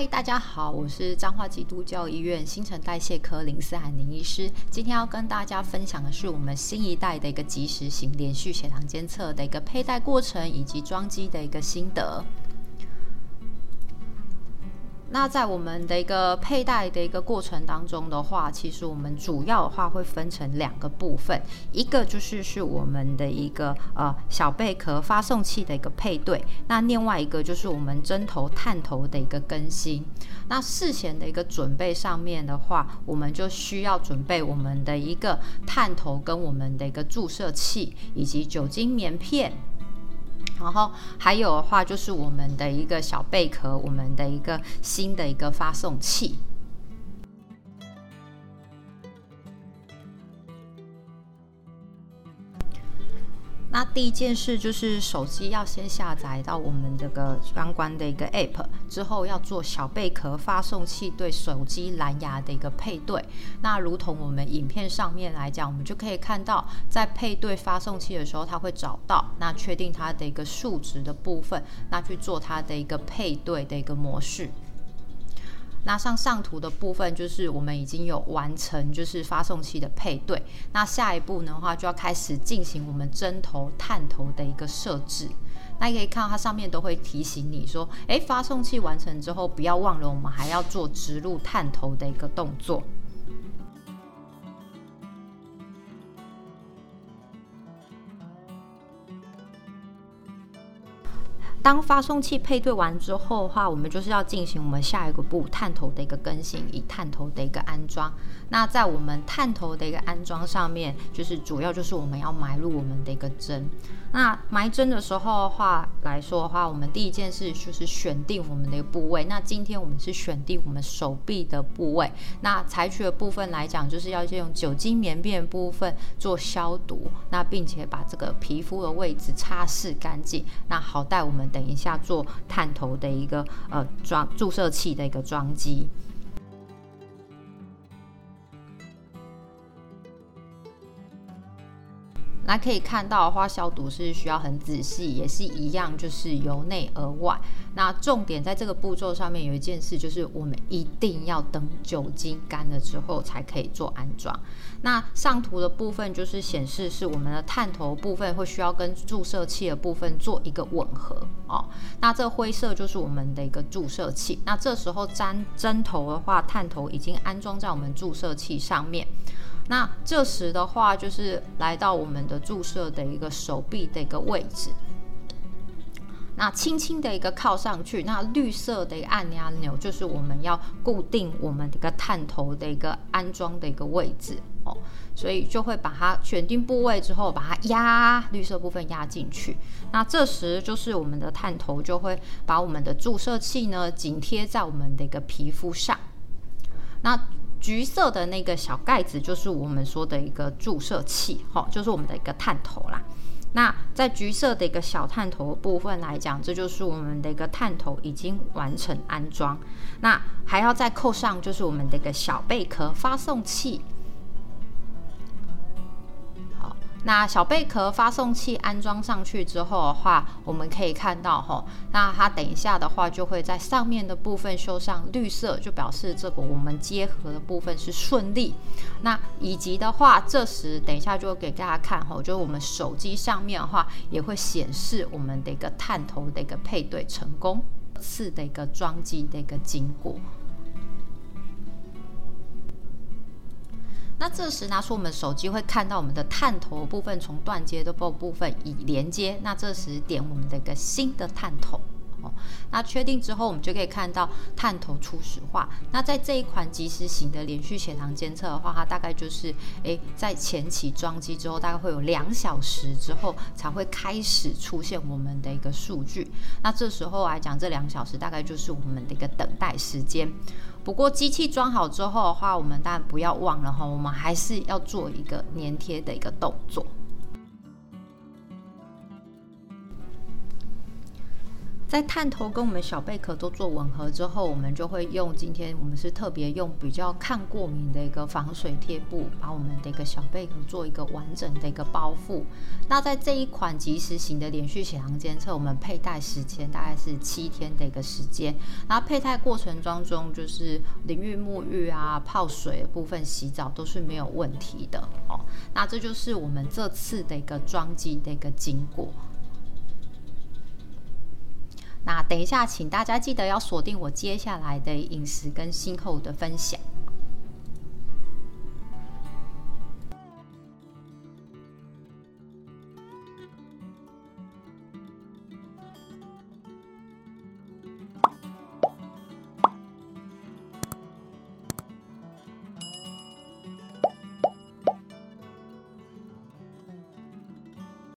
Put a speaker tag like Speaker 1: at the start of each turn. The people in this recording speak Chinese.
Speaker 1: 嗨，大家好，我是彰化基督教医院新陈代谢科林思涵林医师。今天要跟大家分享的是我们新一代的一个即时型连续血糖监测的一个佩戴过程以及装机的一个心得。那在我们的一个佩戴的一个过程当中的话，其实我们主要的话会分成两个部分，一个就是是我们的一个呃小贝壳发送器的一个配对，那另外一个就是我们针头探头的一个更新。那事前的一个准备上面的话，我们就需要准备我们的一个探头跟我们的一个注射器以及酒精棉片。然后还有的话，就是我们的一个小贝壳，我们的一个新的一个发送器。那第一件事就是手机要先下载到我们这个相关的一个 App，之后要做小贝壳发送器对手机蓝牙的一个配对。那如同我们影片上面来讲，我们就可以看到，在配对发送器的时候，它会找到那确定它的一个数值的部分，那去做它的一个配对的一个模式。那像上图的部分就是我们已经有完成，就是发送器的配对。那下一步的话，就要开始进行我们针头、探头的一个设置。那你可以看到它上面都会提醒你说，诶，发送器完成之后，不要忘了我们还要做植入探头的一个动作。当发送器配对完之后的话，我们就是要进行我们下一个步探头的一个更新，以探头的一个安装。那在我们探头的一个安装上面，就是主要就是我们要埋入我们的一个针。那埋针的时候的话来说的话，我们第一件事就是选定我们的一个部位。那今天我们是选定我们手臂的部位。那采取的部分来讲，就是要先用酒精棉片部分做消毒，那并且把这个皮肤的位置擦拭干净。那好带我们等一下做探头的一个呃装注射器的一个装机。那可以看到，花消毒是需要很仔细，也是一样，就是由内而外。那重点在这个步骤上面有一件事，就是我们一定要等酒精干了之后才可以做安装。那上图的部分就是显示是我们的探头部分会需要跟注射器的部分做一个吻合哦。那这灰色就是我们的一个注射器。那这时候针针头的话，探头已经安装在我们注射器上面。那这时的话，就是来到我们的注射的一个手臂的一个位置，那轻轻的一个靠上去，那绿色的一个按压钮就是我们要固定我们的一个探头的一个安装的一个位置哦，所以就会把它选定部位之后，把它压绿色部分压进去。那这时就是我们的探头就会把我们的注射器呢紧贴在我们的一个皮肤上，那。橘色的那个小盖子就是我们说的一个注射器，哈，就是我们的一个探头啦。那在橘色的一个小探头部分来讲，这就是我们的一个探头已经完成安装。那还要再扣上，就是我们的一个小贝壳发送器。那小贝壳发送器安装上去之后的话，我们可以看到吼，那它等一下的话就会在上面的部分修上绿色，就表示这个我们结合的部分是顺利。那以及的话，这时等一下就给大家看吼，就是我们手机上面的话也会显示我们的一个探头的一个配对成功，次的一个装机的一个经过。那这时拿出我们手机，会看到我们的探头部分从断接的部部分已连接。那这时点我们的一个新的探头，哦，那确定之后，我们就可以看到探头初始化。那在这一款即时型的连续血糖监测的话，它大概就是诶，在前期装机之后，大概会有两小时之后才会开始出现我们的一个数据。那这时候来讲，这两小时大概就是我们的一个等待时间。不过机器装好之后的话，我们当然不要忘了哈，我们还是要做一个粘贴的一个动作。在探头跟我们小贝壳都做吻合之后，我们就会用今天我们是特别用比较抗过敏的一个防水贴布，把我们的一个小贝壳做一个完整的一个包覆。那在这一款即时型的连续血糖监测，我们佩戴时间大概是七天的一个时间。然后佩戴过程当中，就是淋浴、沐浴啊、泡水的部分、洗澡都是没有问题的哦。那这就是我们这次的一个装机的一个经过。那等一下，请大家记得要锁定我接下来的饮食跟心后的分享。